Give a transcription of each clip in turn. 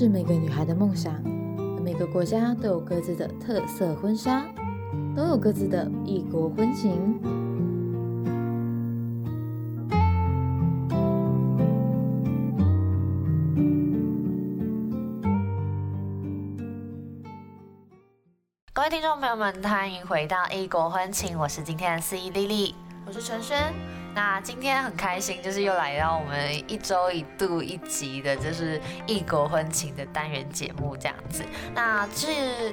是每个女孩的梦想。每个国家都有各自的特色婚纱，都有各自的异国婚情。各位听众朋友们，欢迎回到异国婚情，我是今天的司仪丽丽，我是陈轩。那今天很开心，就是又来到我们一周一度一集的，就是异国婚情的单元节目这样子。那继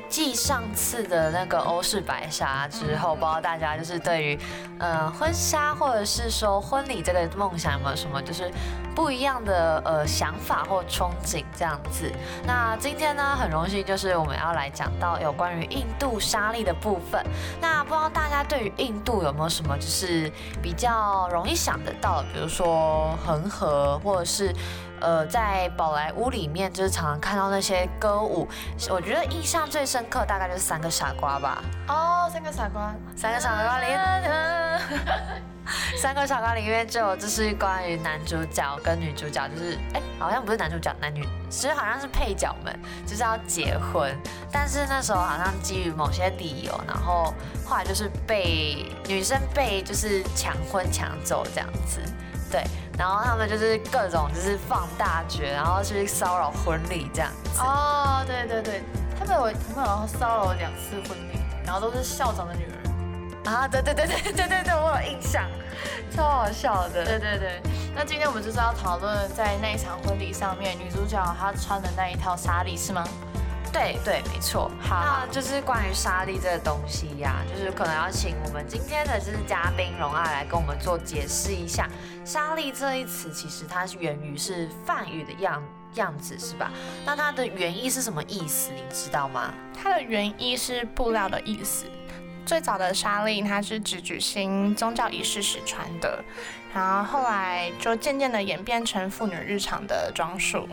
继上次的那个欧式白纱之后，不知道大家就是对于呃婚纱或者是说婚礼这个梦想有没有什么就是不一样的呃想法或憧憬这样子？那今天呢，很荣幸就是我们要来讲到有关于印度纱丽的部分。那不知道大家对于印度有没有什么就是比较？容易想得到，比如说恒河，或者是呃，在宝莱坞里面，就是常常看到那些歌舞。我觉得印象最深刻，大概就是三个傻瓜吧。哦，三个傻瓜，三个傻瓜里，三个傻瓜里面就有，就是关于男主角跟女主角，就是哎，好像不是男主角，男女，其实好像是配角们，就是要结婚。但是那时候好像基于某些理由，然后后来就是被女生被就是抢婚抢走这样子，对，然后他们就是各种就是放大绝，然后去骚扰婚礼这样子。哦，对对对，他们有他们好像骚扰两次婚礼，然后都是校长的女儿。啊，对对对对对对对，我有印象，超好笑的。对对对，那今天我们就是要讨论在那一场婚礼上面，女主角她穿的那一套纱丽是吗？对对，没错。好，那就是关于纱丽这个东西呀，就是可能要请我们今天的就是嘉宾荣爱来跟我们做解释一下。纱丽这一词其实它是源于是梵语的样样子，是吧？那它的原意是什么意思？你知道吗？它的原意是布料的意思。最早的纱丽它是指举行宗教仪式时穿的，然后后来就渐渐的演变成妇女日常的装束。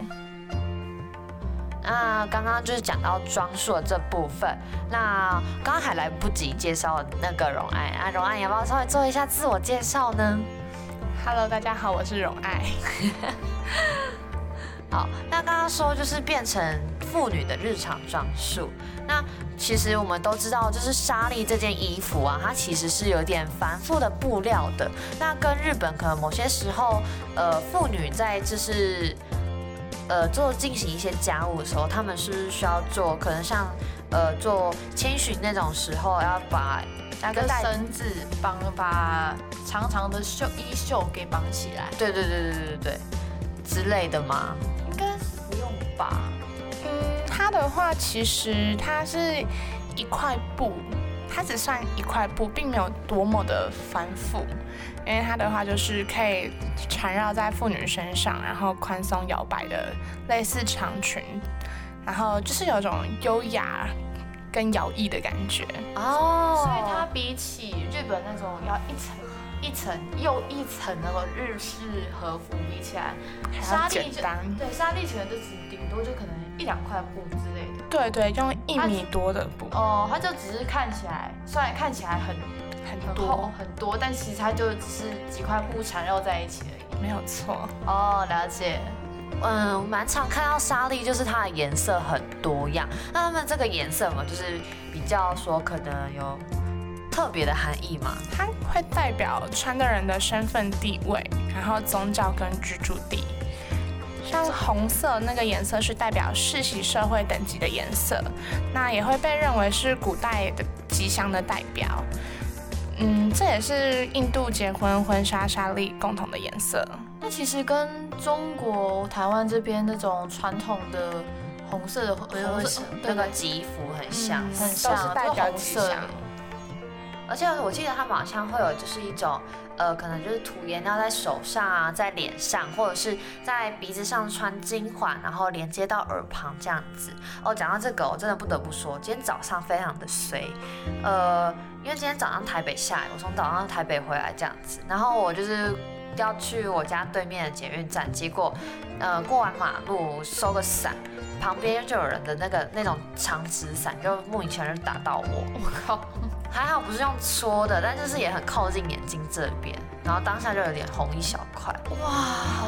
那刚刚就是讲到装束的这部分，那刚刚还来不及介绍那个荣爱那，荣爱要不要稍微做一下自我介绍呢？Hello，大家好，我是荣爱。好，那刚刚说就是变成妇女的日常装束，那其实我们都知道，就是纱丽这件衣服啊，它其实是有点繁复的布料的。那跟日本可能某些时候，呃，妇女在就是。呃，做进行一些家务的时候，他们是需要做，可能像呃做千寻那种时候，要把那个绳子绑，把长长的袖衣袖给绑起来。对对对对对对对，之类的吗？应该是不用吧。嗯，它的话其实它是一块布，它只算一块布，并没有多么的繁复。因为它的话就是可以缠绕在妇女身上，然后宽松摇摆的类似长裙，然后就是有种优雅跟摇曳的感觉哦。所以它比起日本那种要一层一层又一层那个日式和服比起来，纱丽简单。对，纱丽可能就只顶多就可能一两块布之类的。对对，用一米多的布。哦，它就只是看起来，虽然看起来很。很多很多，但其实它就只是几块布缠绕在一起而已，没有错哦。了解，嗯，蛮常看到沙粒，就是它的颜色很多样。那他们这个颜色嘛，就是比较说可能有特别的含义嘛？它会代表穿的人的身份地位，然后宗教跟居住地。像红色那个颜色是代表世袭社会等级的颜色，那也会被认为是古代的吉祥的代表。嗯，这也是印度结婚婚纱纱丽共同的颜色。那其实跟中国台湾这边那种传统的红色的红色那个吉服很像，很像是，代表吉祥。而且我记得他们好像会有就是一种。呃，可能就是涂颜料在手上啊，在脸上，或者是在鼻子上穿金环，然后连接到耳旁这样子。哦，讲到这个，我真的不得不说，今天早上非常的衰。呃，因为今天早上台北下雨，我从早上台北回来这样子，然后我就是要去我家对面的捷运站，结果呃过完马路收个伞，旁边就有人的那个那种长直伞就莫名其妙就打到我，我靠！还好不是用搓的，但就是也很靠近眼睛这边，然后当下就有点红一小块。哇，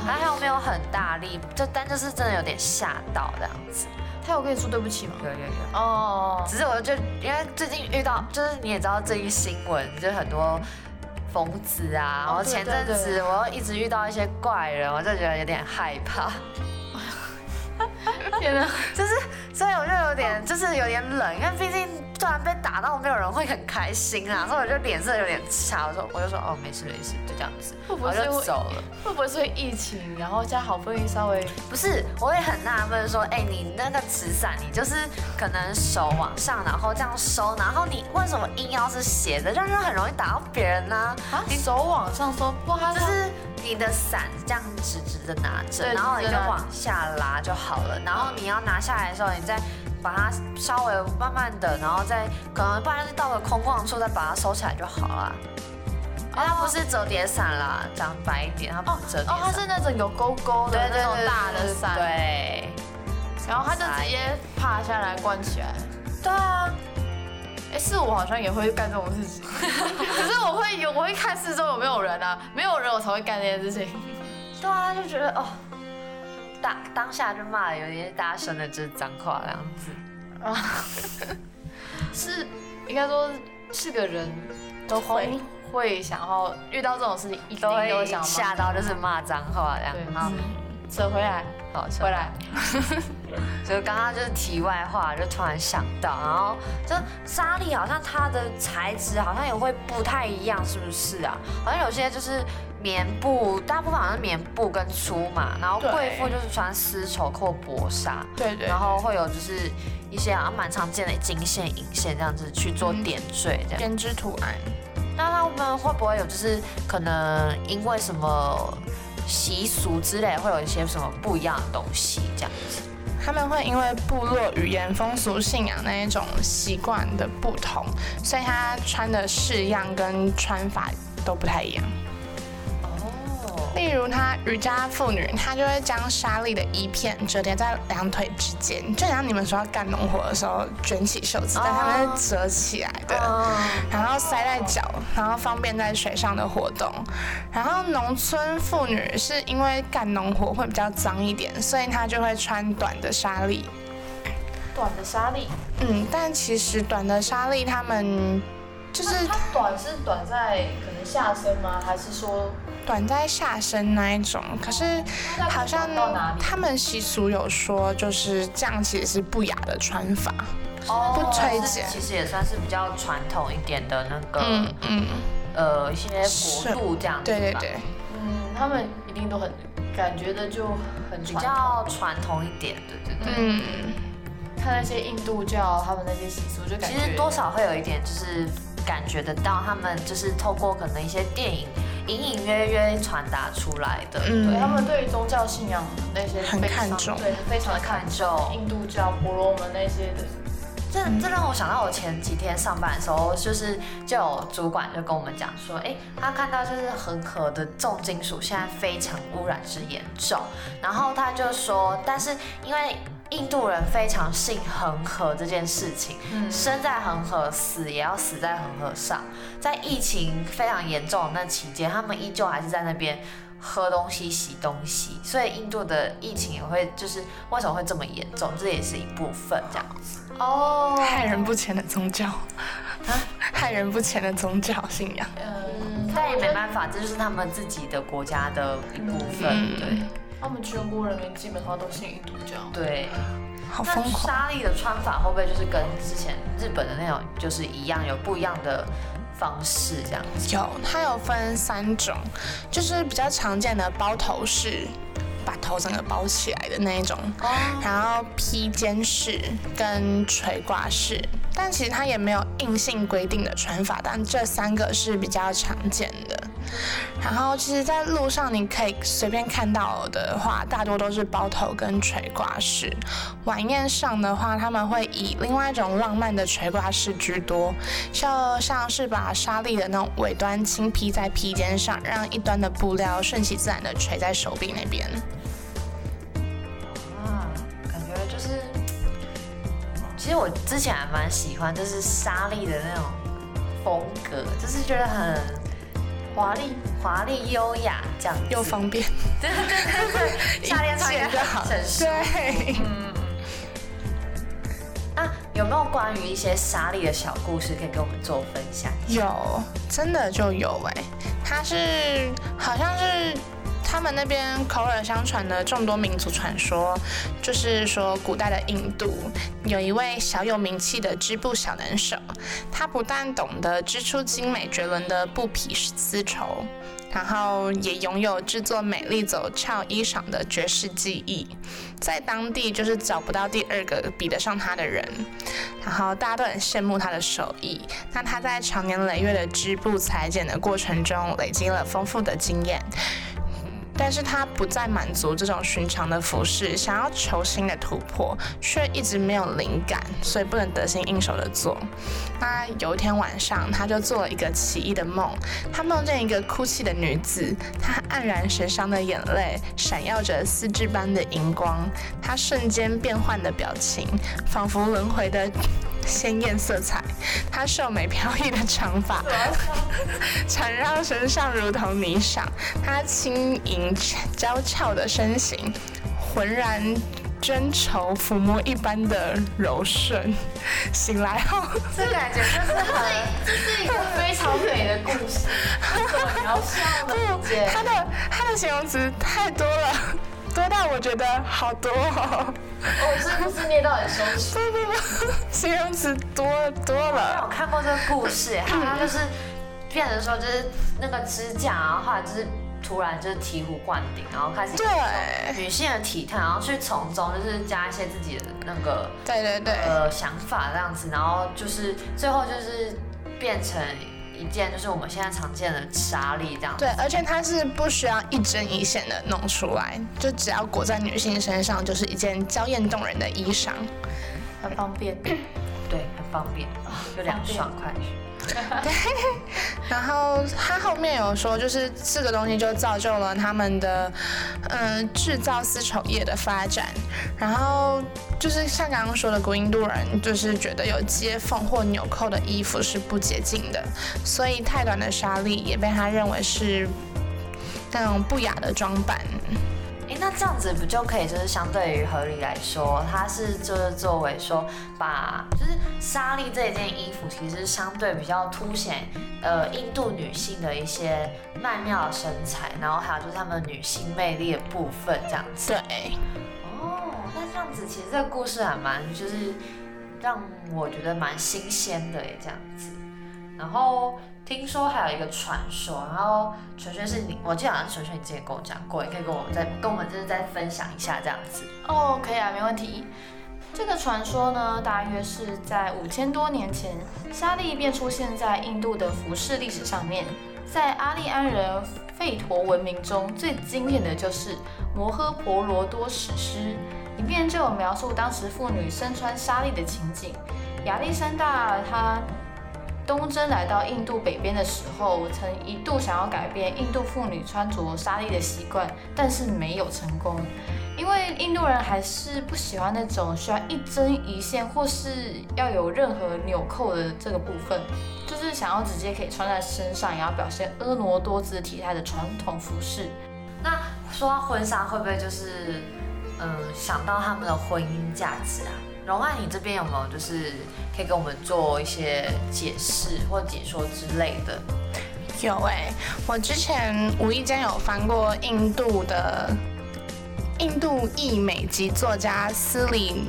还好没有很大力，就但就是真的有点吓到这样子。他有跟你说对不起吗？有有有。哦，只是我就因为最近遇到，就是你也知道最近新闻就很多疯子啊，然后前阵子我又一直遇到一些怪人，我就觉得有点害怕。天哪，就是所以我就有点就是有点冷，因为毕竟突然被打到，没有人会很开心啊，所以我就脸色有点差。我说我就说哦没事没事，就这样子，我就走了。会不会是疫情，然后现在好不容易稍微不是？我也很纳闷说，哎，你那个纸伞，你就是可能手往上，然后这样收，然后你为什么硬要是斜的，就很容易打到别人呢？啊，你手往上收，不，就是。你的伞这样直直的拿着，然后你就往下拉就好了。然后你要拿下来的时候，你再把它稍微慢慢的，然后再可能不然就是到了空旷处再把它收起来就好了。它不是折叠伞啦，讲白一点，它不是折叠。哦，它是那种有勾勾的那种大的伞。对。然后它就直接趴下来关起来。对啊。哎，是我好像也会干这种事情，可是我会有，我会看四周有没有人啊，没有人我才会干这件事情。对啊，就觉得哦，当当下就骂的有点大声的，就是脏话这样子啊。是应该说是个人都会会想要遇到这种事情，一定都会想吓到，就是骂脏话这样。好，扯回来，好，回来。就刚刚就是题外话，就突然想到，然后就沙粒好像它的材质好像也会不太一样，是不是啊？好像有些就是棉布，大部分好像是棉布跟粗嘛，然后贵妇就是穿丝绸或薄纱，对对，然后会有就是一些好像蛮常见的金线、银线这样子去做点缀，这样编织图案。那他们会不会有就是可能因为什么习俗之类，会有一些什么不一样的东西这样子？他们会因为部落语言、风俗、信仰那一种习惯的不同，所以他穿的式样跟穿法都不太一样。例如，她瑜伽妇女，她就会将沙粒的一片折叠在两腿之间，就像你们说要干农活的时候卷起袖子，但他们是折起来的，然后塞在脚，然后方便在水上的活动。然后农村妇女是因为干农活会比较脏一点，所以她就会穿短的纱丽。短的纱丽？嗯，但其实短的纱丽，他们就是它短是短在可能下身吗？还是说？短在下身那一种，可是好像他们习俗有说，就是这样其实是不雅的穿法，哦不推荐。其实也算是比较传统一点的那个，嗯嗯，呃，一些国度这样子对对对，嗯，他们一定都很感觉的就很比较传统一点，对对对。嗯，看那些印度教他们那些习俗，就感觉其实多少会有一点，就是感觉得到他们就是透过可能一些电影。隐隐约约传达出来的，对他们对于宗教信仰那些很看重，对，非常的看重。印度教、婆罗门那些的，这这让我想到我前几天上班的时候，就是就有主管就跟我们讲说，哎，他看到就是恒河的重金属现在非常污染之严重，然后他就说，但是因为。印度人非常信恒河这件事情，生在恒河，死也要死在恒河上。在疫情非常严重的那期间，他们依旧还是在那边喝东西、洗东西。所以印度的疫情也会，就是为什么会这么严重，这也是一部分这样子。哦，害人不浅的宗教，害人不浅的宗教信仰。嗯，但也没办法，这就是他们自己的国家的一部分，对。他们全国人民基本上都信印度教。对，好疯狂。沙莉的穿法会不会就是跟之前日本的那种就是一样，有不一样的方式这样子？有，它有分三种，就是比较常见的包头式，把头整个包起来的那一种，然后披肩式跟垂挂式。但其实它也没有硬性规定的穿法，但这三个是比较常见的。然后，其实，在路上你可以随便看到的话，大多都是包头跟垂挂式。晚宴上的话，他们会以另外一种浪漫的垂挂式居多，就像是把纱丽的那种尾端轻披在披肩上，让一端的布料顺其自然的垂在手臂那边。啊，感觉就是，其实我之前还蛮喜欢，就是纱丽的那种。风格，就是觉得很华丽，华丽优雅这样。又方便，对对对夏天穿也好，很舒服。对。嗯，啊，有没有关于一些沙莉的小故事可以跟我们做分享？有，真的就有哎、它是好像是他们那边口耳相传的众多民族传说，就是说古代的印度有一位小有名气的织布小能手，他不但懂得织出精美绝伦的布匹丝绸。然后也拥有制作美丽走俏衣裳的绝世技艺，在当地就是找不到第二个比得上他的人。然后大家都很羡慕他的手艺。那他在长年累月的织布裁剪的过程中，累积了丰富的经验。但是他不再满足这种寻常的服饰，想要求新的突破，却一直没有灵感，所以不能得心应手的做。那有一天晚上，他就做了一个奇异的梦，他梦见一个哭泣的女子，她黯然神伤的眼泪闪耀着丝质般的荧光，她瞬间变换的表情，仿佛轮回的鲜艳色彩。她秀美飘逸的长发 缠绕身上，如同霓裳。她轻盈娇俏的身形，浑然真绸抚摸一般的柔顺。醒来后，这感觉就是很这是一个非常美的故事，描述呢？不他，的他的形容词太多了，多到我觉得好多哦。我是不是念到很羞耻？不不不，形容词多多了。我看过这个故事，他他就是变成说就是那个支架，然后后来就是突然就是醍醐灌顶，然后开始对女性的体态，然后去从中就是加一些自己的那个对对对，呃想法这样子，然后就是最后就是变成一件就是我们现在常见的纱丽这样子。对，而且它是不需要一针一线的弄出来，就只要裹在女性身上，就是一件娇艳动人的衣裳。很方便。对，很方便，有两爽快。然后他后面有说，就是这个东西就造就了他们的，嗯、制造丝绸业的发展。然后就是像刚刚说的，古印度人就是觉得有接缝或纽扣的衣服是不洁净的，所以太短的纱丽也被他认为是那种不雅的装扮。哎，那这样子不就可以，就是相对于合理来说，它是就是作为说把就是纱丽这一件衣服，其实相对比较凸显呃印度女性的一些曼妙的身材，然后还有就是她们女性魅力的部分这样子。对，哦，那这样子其实这个故事还蛮就是让我觉得蛮新鲜的耶，这样子。然后听说还有一个传说，然后纯粹是你，我记得好像纯粹你之前跟我讲过，也可以跟我们再跟我们就是再分享一下这样子。哦，可以啊，没问题。这个传说呢，大约是在五千多年前，沙利便出现在印度的服饰历史上面。在阿利安人吠陀文明中，最经典的就是《摩诃婆罗多史诗》，里面就有描述当时妇女身穿纱丽的情景。亚历山大他东征来到印度北边的时候，我曾一度想要改变印度妇女穿着纱丽的习惯，但是没有成功。因为印度人还是不喜欢那种需要一针一线或是要有任何纽扣的这个部分，就是想要直接可以穿在身上，也要表现婀娜多姿体态的传统服饰。那说到婚纱，会不会就是嗯、想到他们的婚姻价值啊？荣爱，你这边有没有就是可以跟我们做一些解释或解说之类的？有哎、我之前无意间有翻过印度的印度裔美籍作家斯里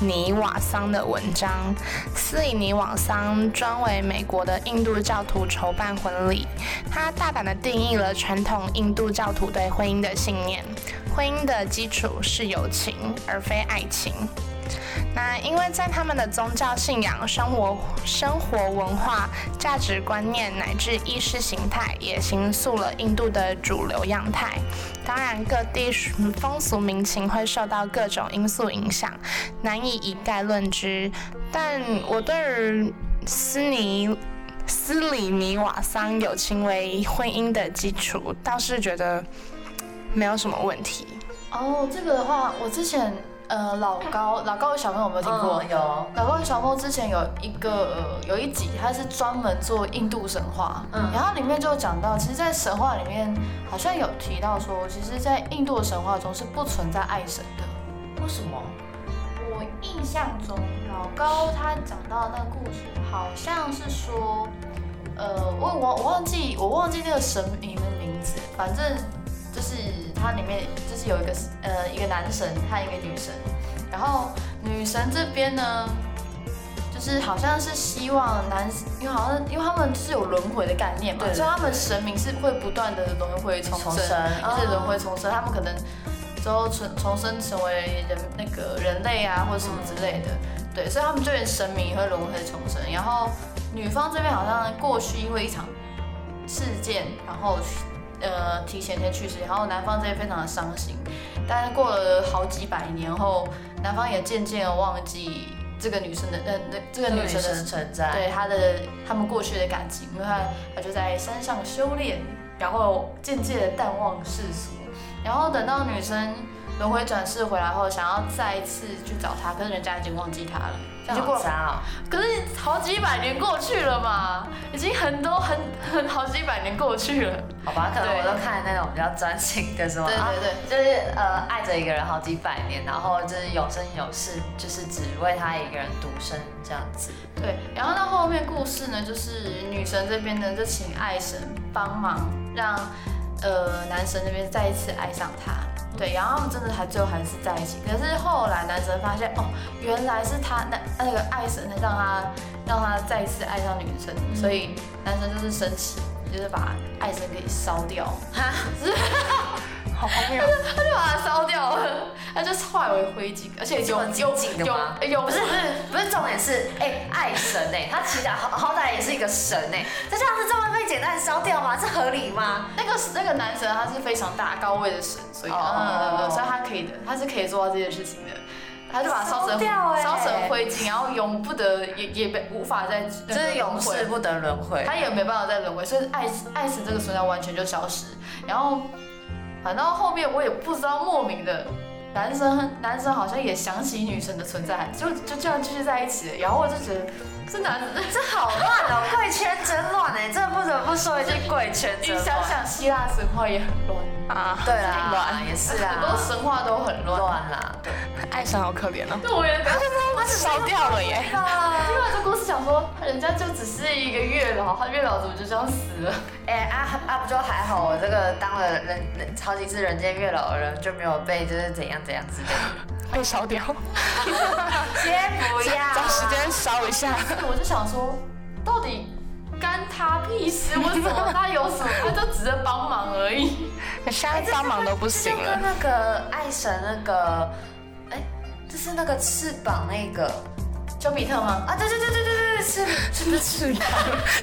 尼瓦桑的文章。斯里尼瓦桑专为美国的印度教徒筹办婚礼，他大胆地定义了传统印度教徒对婚姻的信念：婚姻的基础是友情，而非爱情。那因为在他们的宗教信仰、生活、生活文化、价值观念乃至意识形态，也形塑了印度的主流样态。当然，各地风俗民情会受到各种因素影响，难以一概论之。但我对于斯尼斯里尼瓦桑友情为婚姻的基础，倒是觉得没有什么问题。哦，这个的话，我之前呃老高老高与小梦有没有听过？嗯有，老高与小梦之前有一个、呃、有一集，他是专门做印度神话，嗯然后里面就有讲到，其实，在神话里面好像有提到说，其实，在印度的神话中是不存在爱神的。为什么？我印象中，老高他讲到那个故事，好像是说，呃，我我我忘记我忘记那个神明的名字，反正就是它里面就是有一个呃一个男神和一个女神，然后女神这边呢，就是好像是希望男，因为好像因为他们是有轮回的概念嘛，所以他们神明是会不断的轮回重生，重生。一直轮回重生，他们可能之后重重生成为人那个人类啊，或者什么之类的，对，所以他们就连神明也会轮回重生。然后女方这边好像过去因为一场事件，然后呃提前先去世，然后男方这边非常的伤心。但是过了好几百年后，男方也渐渐的忘记这个女生的呃那这个女生的存在，对他的他们过去的感情，因为他他就在山上修炼，然后渐渐的淡忘世俗，然后等到女生轮回转世回来后，想要再一次去找他，可是人家已经忘记他了，这样结果好渣哦。可是好几百年过去了嘛，已经很多很很好几百年过去了，好吧，可能我都看那种比较专情的什么，对啊对对。就是呃爱着一个人好几百年，然后就是有生有世，就是只为他一个人独身这样子。对，然后到后面故事呢，就是女神这边呢就请爱神帮忙，让呃男神那边再一次爱上她。对，然后他们真的还最后还是在一起。可是后来男神发现，哦，原来是他那那个爱神让他让他再一次爱上女神，所以男神就是生气，就是把爱神给烧掉，哈，好荒谬。他就把它烧掉了，他就化为灰烬，而且有有有有不是不是不是，重点是哎、爱神哎、他其实好好个神哎、这这样子这么被简单地烧掉吗？这合理吗？那个那个男神他是非常大高位的神，所以哦嗯，所以他可以的，他是可以做到这件事情的。他就把它烧成烧欸成灰烬，然后永不得也也被无法再就就是永世不得轮回。他也没办法再轮回，所以爱爱死这个存在完全就消失。然后反正后面我也不知道莫名的。男生男生好像也想起女神的存在，就就这样继续在一起。然后我就觉得这男这好乱哦，贵圈真乱哎！这不得不说一句贵圈真你。想想希腊神话也很乱，啊，对啦，乱也是啊很多啊，神话都很乱。乱啦，对。爱神好可怜哦，对，我原本 他烧掉了耶。听完这故事，想说人家就只是一个月老，他月老怎么就这样死了？哎、啊啊不就还好，我这个当了人人好几次人间月老的人就没有被就是怎样怎样之类的。被烧掉，先不要，找时间烧一下。我就想说，干他屁事？我什么他有什么？他就只是帮忙而已。现在帮忙都不行就跟了。那个爱神那个，哎、就是那个翅膀那个丘比特吗？啊，对对对对对对，翅是不是翅膀？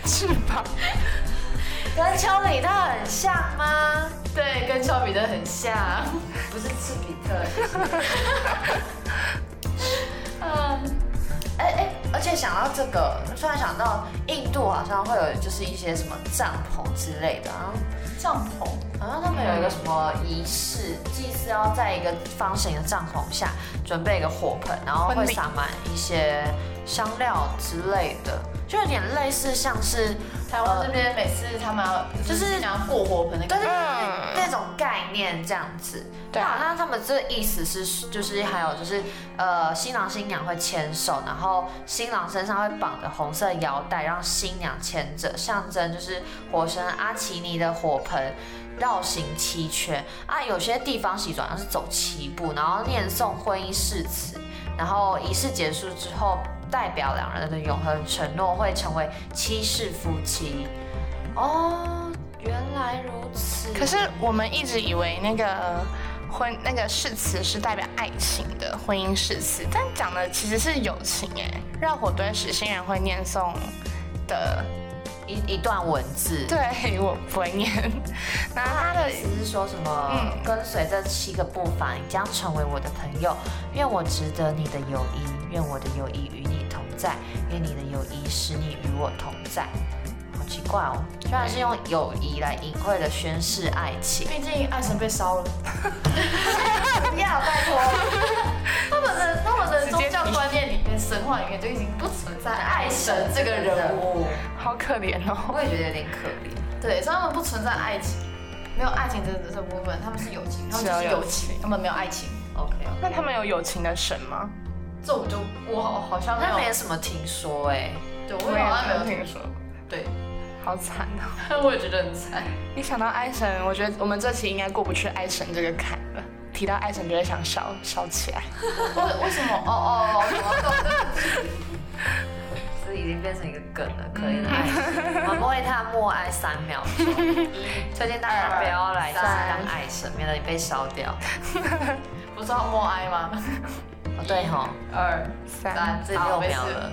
翅膀，跟丘比特很像吗？对，跟丘比特很像。不是赤比特。嗯，哎哎，而且想到这个，突然想到印度好像会有就是一些什么帐篷之类的啊，帐篷。好像他们有一个什么仪式，祭祀要在一个方形的帐篷下准备一个火盆，然后会撒满一些香料之类的，就有点类似像是台湾这边每次他们要就是想要过火盆的对对感觉，对对那种概念这样子。对好像他们这个意思是，就是还有就是，呃，新郎新娘会牵手，然后新郎身上会绑着红色腰带，让新娘牵着，象征就是火神阿奇尼的火盆绕行七圈啊。有些地方习俗好像是走七步，然后念诵婚姻誓词，然后仪式结束之后，代表两人的永恒承诺会成为七世夫妻。哦，原来如此。可是我们一直以为那个婚那个誓词是代表爱情的婚姻誓词，但讲的其实是友情哎。绕火堆时，新人会念诵的，一一段文字，对我不会念。那他的意思是说什么？嗯跟随这七个步伐，你将成为我的朋友。愿我值得你的友谊，愿我的友谊与在，愿你的友谊使你与我同在。好奇怪哦，居然是用友谊来隐晦的宣示爱情。毕竟爱神被烧了。不要，拜托。他们的他们的宗教提观念里面、神话里面就已经不存在爱神这个人物。好可怜哦。我也觉得有点可怜。对，所以他们不存在爱情，没有爱情这这部分，他们是友情，他们就是友情，他们没有爱情。OK，那他们有友情的神吗？这我就我好好像没有，那没什么听说哎。对我也好像没有听听说，对，好惨哦。我也觉得很惨。一想到爱神，我觉得我们这期应该过不去爱神这个坎了。提到爱神就会想烧烧起来。为为什么？哦哦哦，我懂了。这已经变成一个梗了，可以的爱神。我们为他默哀三秒钟，推荐大家不要来就是当爱神，免得你被烧掉。不是要默哀吗？哦，对吼，二三三，这六秒了，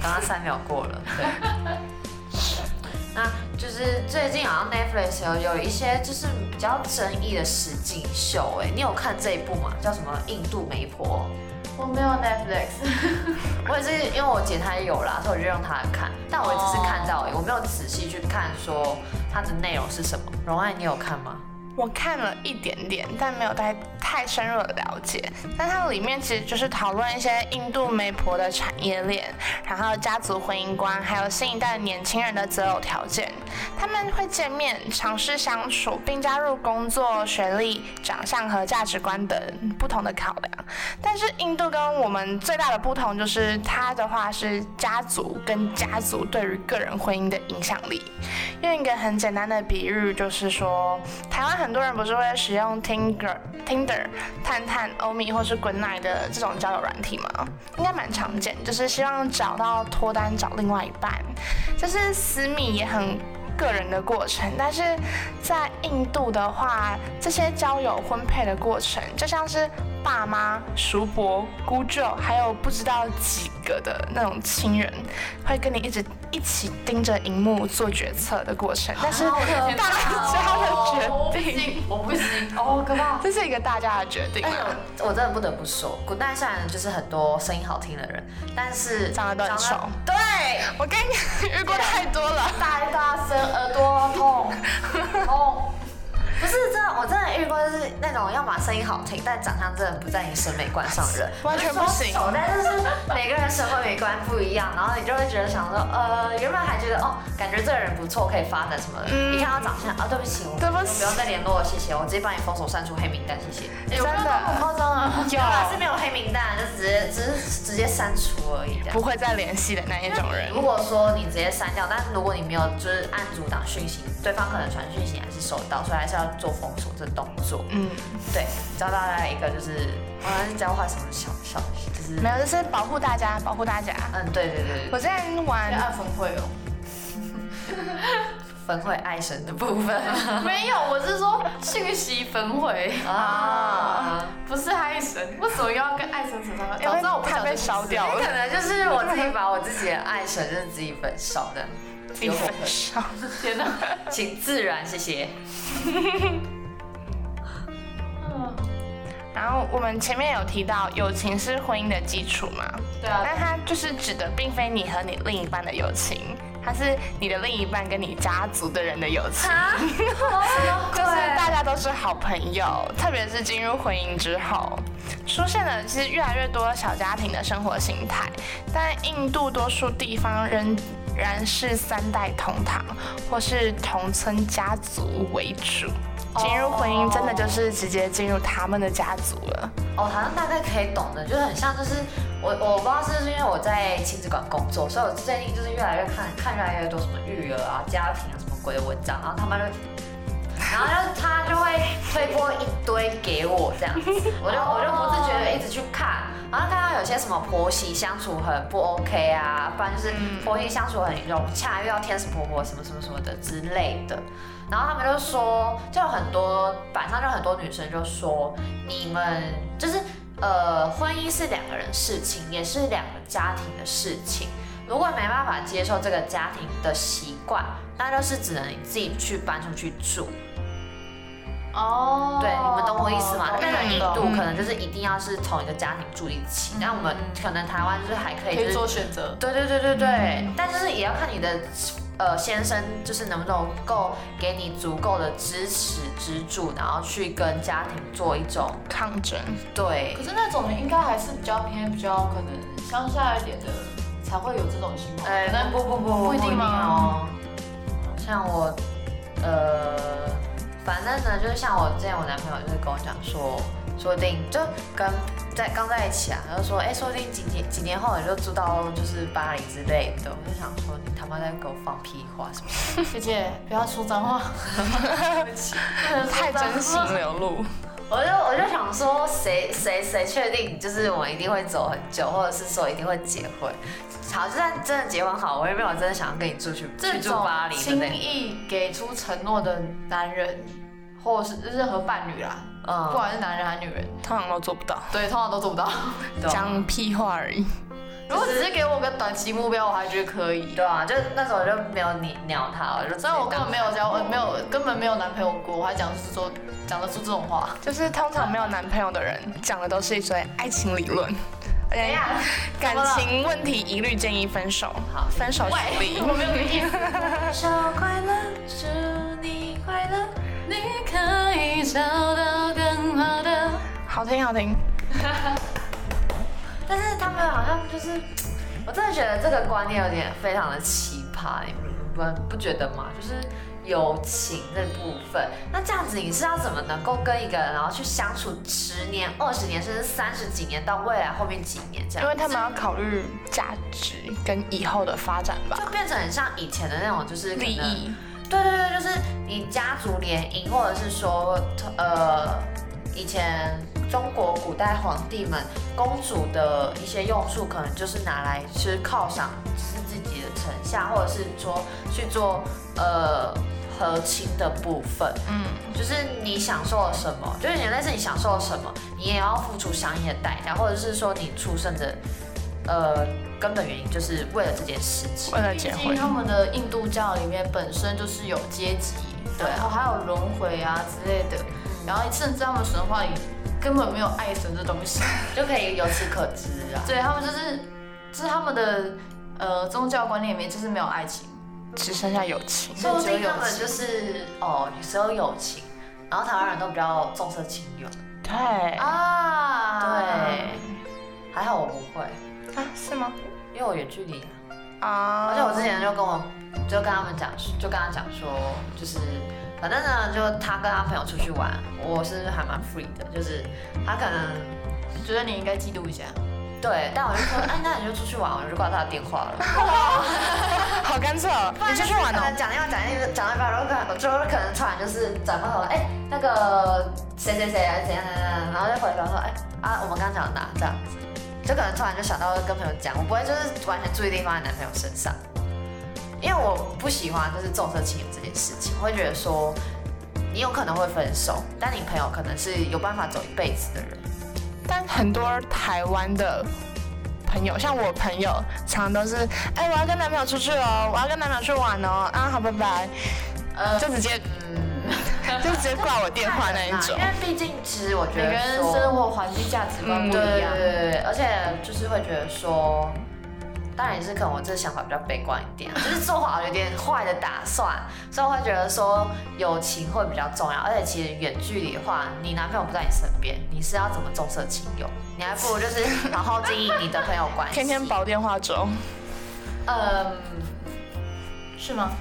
刚刚三秒过了，对。那就是最近好像 Netflix 有有一些就是比较争议的实境秀，哎，你有看这一部吗？叫什么《印度媒婆》？我没有 Netflix，我也是因为我姐她也有啦，所以我就让她看，但我也只是看到而已，我没有仔细去看说它的内容是什么。荣爱，你有看吗？我看了一点点，但没有太太深入的了解。但它里面其实就是讨论一些印度媒婆的产业链，然后家族婚姻观，还有新一代年轻人的择偶条件。他们会见面，尝试相处，并加入工作、学历、长相和价值观等不同的考量。但是印度跟我们最大的不同就是，它的话是家族跟家族对于个人婚姻的影响力。用一个很简单的比喻，就是说，台湾很多人不是会使用 Tinder、Tinder、探探、欧米或是滚奶的这种交友软体吗？应该蛮常见，就是希望找到脱单找另外一半，就是私密也很。个人的过程，但是在印度的话，这些交友婚配的过程，就像是爸妈、叔伯、姑舅，还有不知道几个的那种亲人，会跟你一直一起盯着荧幕做决策的过程。但是 大家的决定，我不行，哦，可怕。这是一个大家的决定。我我真的不得不说，古代虽然就是很多声音好听的人，但是长得都很丑对，我跟你 遇过太多了。太大声，耳朵痛，痛。不是真的，我真的遇过就是那种要把声音好听，但长相真的不在你审美观上的人，完全不行丑，但是是每个人审美观不一样，然后你就会觉得想说，呃，原本还觉得哦，感觉这个人不错，可以发展什么的，嗯一看到长相啊，对不起，我对不起我不用再联络了，谢谢，我直接帮你封锁删除黑名单，谢谢。有没有那么夸张啊？有是没有黑名单，就直接只是直接删除而已不。会再联系的那一种人。如果说你直接删掉，但是如果你没有就是按阻挡讯息，对方可能传讯息还是收到，所以还是要做封锁这动作。嗯，对，教大家一个就是，我要教坏什么小小，就是没有，就是保护大家，保护大家。嗯，对对对对，我之前玩分会哦。分会爱神的部分 没有，我是说讯息焚毁啊，不是爱神。为什么要跟爱神扯上？早知道我不想被烧掉 可，能就是我自己把我自己的爱神就是自己焚烧的，自己焚烧。天哪！请自然，谢谢。嗯，然后我们前面有提到，友情是婚姻的基础嘛，对啊，但它就是指的并非你和你另一半的友情，它是你的另一半跟你家族的人的友情。啊，就是大家都是好朋友，特别是进入婚姻之后，出现了其实越来越多小家庭的生活形态，但印度多数地方仍然是三代同堂或是同村家族为主。进入婚姻真的就是直接进入他们的家族了。哦，好像大概可以懂的，就是很像，就是我我不知道是不是因为我在亲子馆工作，所以我最近就是越来越看看越来越多什么育儿啊、家庭啊什么鬼的文章，然后他们就。然后就他就会推播一堆给我这样子，我就我就不自觉的一直去看，然后看到有些什么婆媳相处很不 OK 啊，不然就是婆媳相处很融洽，又要天使婆婆什么什么什么的之类的。然后他们就说，就有很多板上就很多女生就说，你们就是呃，婚姻是两个人事情，也是两个家庭的事情。如果没办法接受这个家庭的习惯，那就是只能你自己去搬出去住。哦，对，你们懂我意思吗？懂那个印度可能就是一定要是同一个家庭住一起，那我们可能台湾就是还可以，就是可以做选择。对对对对对，但就是也要看你的呃先生就是能不能够给你足够的支持支柱，然后去跟家庭做一种抗争。对可是那种应该还是比较偏比较可能乡下一点的才会有这种情况，哎，那不不不不一定吗？哦。像我，呃，就是像我之前我男朋友就是跟我讲说，说不定就跟在刚在一起啊，他就说，哎，说不定几年几年后你就住到就是巴黎之类的。我就想说，你他妈在给我放屁话是不是？姐姐不要说脏话，对不起，太真心流露。我就我就想说，谁谁谁确定就是我们一定会走很久，或者是说一定会结婚？好，就算真的结婚好，我也没有真的想要跟你住去去住巴黎的轻。易给出承诺的男人，或者是任何伴侣啦，嗯不嗯，管是男人还是女人，通常都做不到，对，通常都做不到。讲屁话而已。如果只是给我个短期目标，我还觉得可以。对啊，就那时候我就没有你鸟他，了就虽然我根本没有交，呃没有根本没有男朋友过，我还讲是说讲得出这种话。就是通常没有男朋友的人讲的都是一堆爱情理论，而且感情问题一律建议分手。好分手实力。我没有意思。好听好听，但是他们好像就是，我真的觉得这个观念有点非常的奇葩，你们不不觉得吗？就是友情这部分，那这样子你是要怎么能够跟一个人然后去相处十年、二十年，甚至三十几年到未来后面几年这样？因为他们要考虑价值跟以后的发展吧，就变成很像以前的那种，就是利益。对对对，就是你家族联姻，或者是说，呃，以前中国古代皇帝们公主的一些用处，可能就是拿来是犒赏是自己的臣下，或者是说去做呃和亲的部分。嗯，就是你享受了什么，就是你但是你享受了什么，你也要付出相应的代价，或者是说你出生的呃根本原因就是为了这件事情。为了结婚，毕竟他们的印度教里面本身就是有阶级，对啊然后还有轮回啊之类的，然后甚至他们神话里根本没有爱神这东西，就可以由此可知啊。对他们就是，就是他们的呃宗教观念里面就是没有爱情，只剩下友情。说不定他们就是哦，只有友情，然后台湾人都比较重色轻友。对啊，对，还好我不会，啊，是吗？因为我远距离啊。啊，而且我之前就跟我就跟他们讲，就跟他讲说，就是反正呢，就他跟他朋友出去玩，我是还蛮 free 的，就是他可能觉得你应该嫉妒一下。对，但我就说，哎，那你就出去玩，我就挂他的电话了。好干脆哦，你出去玩哦。讲电话讲一讲到一半，然后可能就可能突然就是转过头，哎、那个谁谁谁啊，怎样怎样，然后就回头说，哎、啊，我们刚刚讲到哪这样子，就可能突然就想到跟朋友讲，我不会就是完全注意力放在男朋友身上，因为我不喜欢就是重色轻友这件事情，我会觉得说你有可能会分手，但你朋友可能是有办法走一辈子的人。但很多台湾的朋友，像我朋友，常常都是，哎、我要跟男朋友出去哦，我要跟男朋友去玩哦，啊，好，拜拜，呃，就直接嗯，就直接挂我电话那一种 因。为毕竟其实我觉得每个人说生活环境价值观不对对一样。对对，而且就是会觉得说，当然也是可能我这个想法比较悲观一点，就是做好有点坏的打算，所以我会觉得说友情会比较重要，而且其实远距离的话，你男朋友不在你身边，你是要怎么重色轻友？你还不如就是好好经营你的朋友关系。天天煲电话粥，嗯，是吗？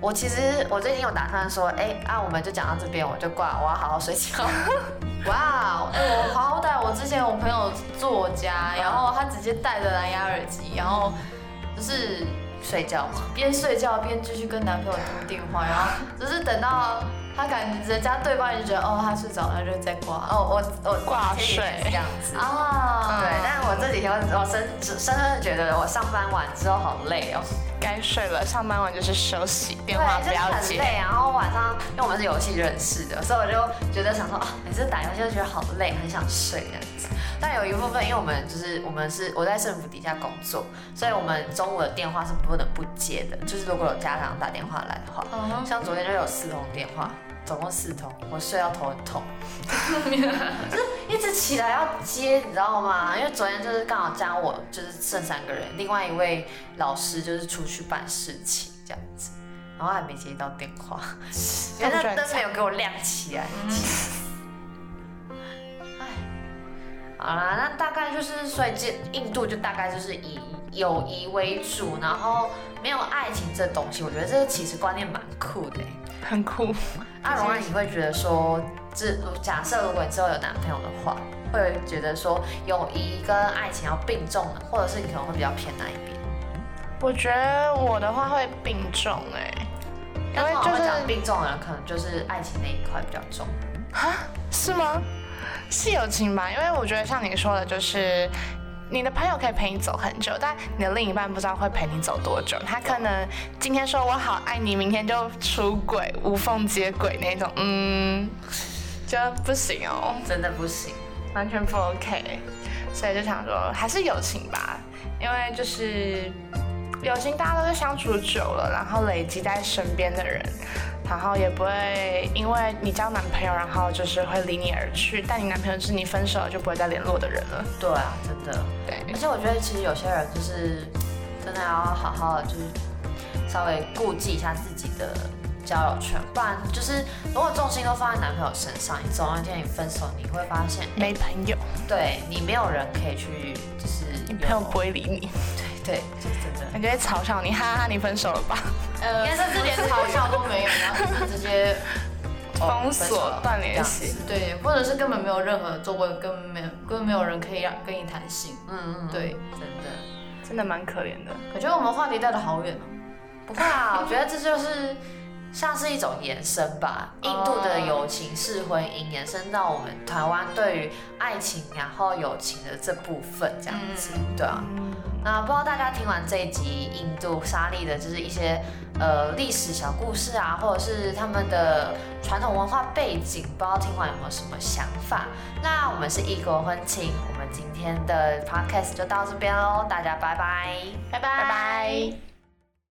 我其实我最近有打算说，哎、啊，我们就讲到这边，我就挂，我要好好睡觉。哇，哎、我好歹我之前我朋友住我家，然后他直接戴着蓝牙耳机，然后就是睡觉嘛，边睡觉边继续跟男朋友通电话，然后只是等到他感人家对方也就觉得哦他睡着了，就再挂。哦，我我挂睡这样子。啊，对，但是我这几天我我深深深的觉得我上班完之后好累哦，该睡了，上班完就是休息，电话不，要接。就是很累。然后晚上因为我们是游戏认识的，所以我就觉得想说啊，每次打游戏就觉得好累，很想睡这样子。但有一部分，因为我们就是我们是我在政府底下工作，所以我们中午的电话是不能不接的。就是如果有家长打电话来的话，像昨天就有四通电话，总共四通，我睡到头很痛，就是一直起来要接，你知道吗？因为昨天就是刚好加我就是剩三个人，另外一位老师就是出去办事情这样子，然后还没接到电话，因为那灯没有给我亮起来。哎，好啦，那大概就是，所以这印度就大概就是以友谊为主，然后没有爱情这东西，我觉得这个其实观念蛮酷的欸。很酷。阿荣啊，你会觉得说，这假设如果你之后有男朋友的话，会觉得说友谊跟爱情要并重的，或者是你可能会比较偏哪一边？我觉得我的话会并重哎、因为就是讲并重的人，可能就是爱情那一块比较重。哈，是吗？是友情吧？因为我觉得像你说的，就是你的朋友可以陪你走很久，但你的另一半不知道会陪你走多久。他可能今天说我好爱你，明天就出轨、无缝接轨那种，嗯，就不行哦，真的不行。完全不 OK。所以就想说，还是友情吧，因为就是友情大家都是相处久了，然后累积在身边的人，然后也不会因为你交男朋友，然后就是会离你而去，但你男朋友是你分手了就不会再联络的人了。对啊，真的。对而，且我觉得其实有些人就是真的要好好，就是稍微顾忌一下自己的交友圈，不然就是如果重心都放在男朋友身上，你总有一天你分手，你会发现，没朋友，对你没有人可以去，就是你朋友不会理你，对，就是真的。你就会嘲笑你，哈哈，你分手了吧？呃，甚至连嘲笑都没有，然后就是直接哦 封锁断联系。对，或者是根本没有任何作为，根本没有根本没有人可以让跟你谈心。嗯嗯，嗯对，真的。真的蛮可怜的。我觉得我们话题带的好远哦。不会啊，我觉得这就是像是一种延伸吧。印度的友情式婚姻延伸到我们台湾对于爱情然后友情的这部分，这样子，对啊。那不知道大家听完这一集印度沙利的，就是一些呃历史小故事啊，或者是他们的传统文化背景，不知道听完有没有什么想法？那我们是异国婚庆，我们今天的 podcast 就到这边喽，大家拜拜。拜拜拜拜。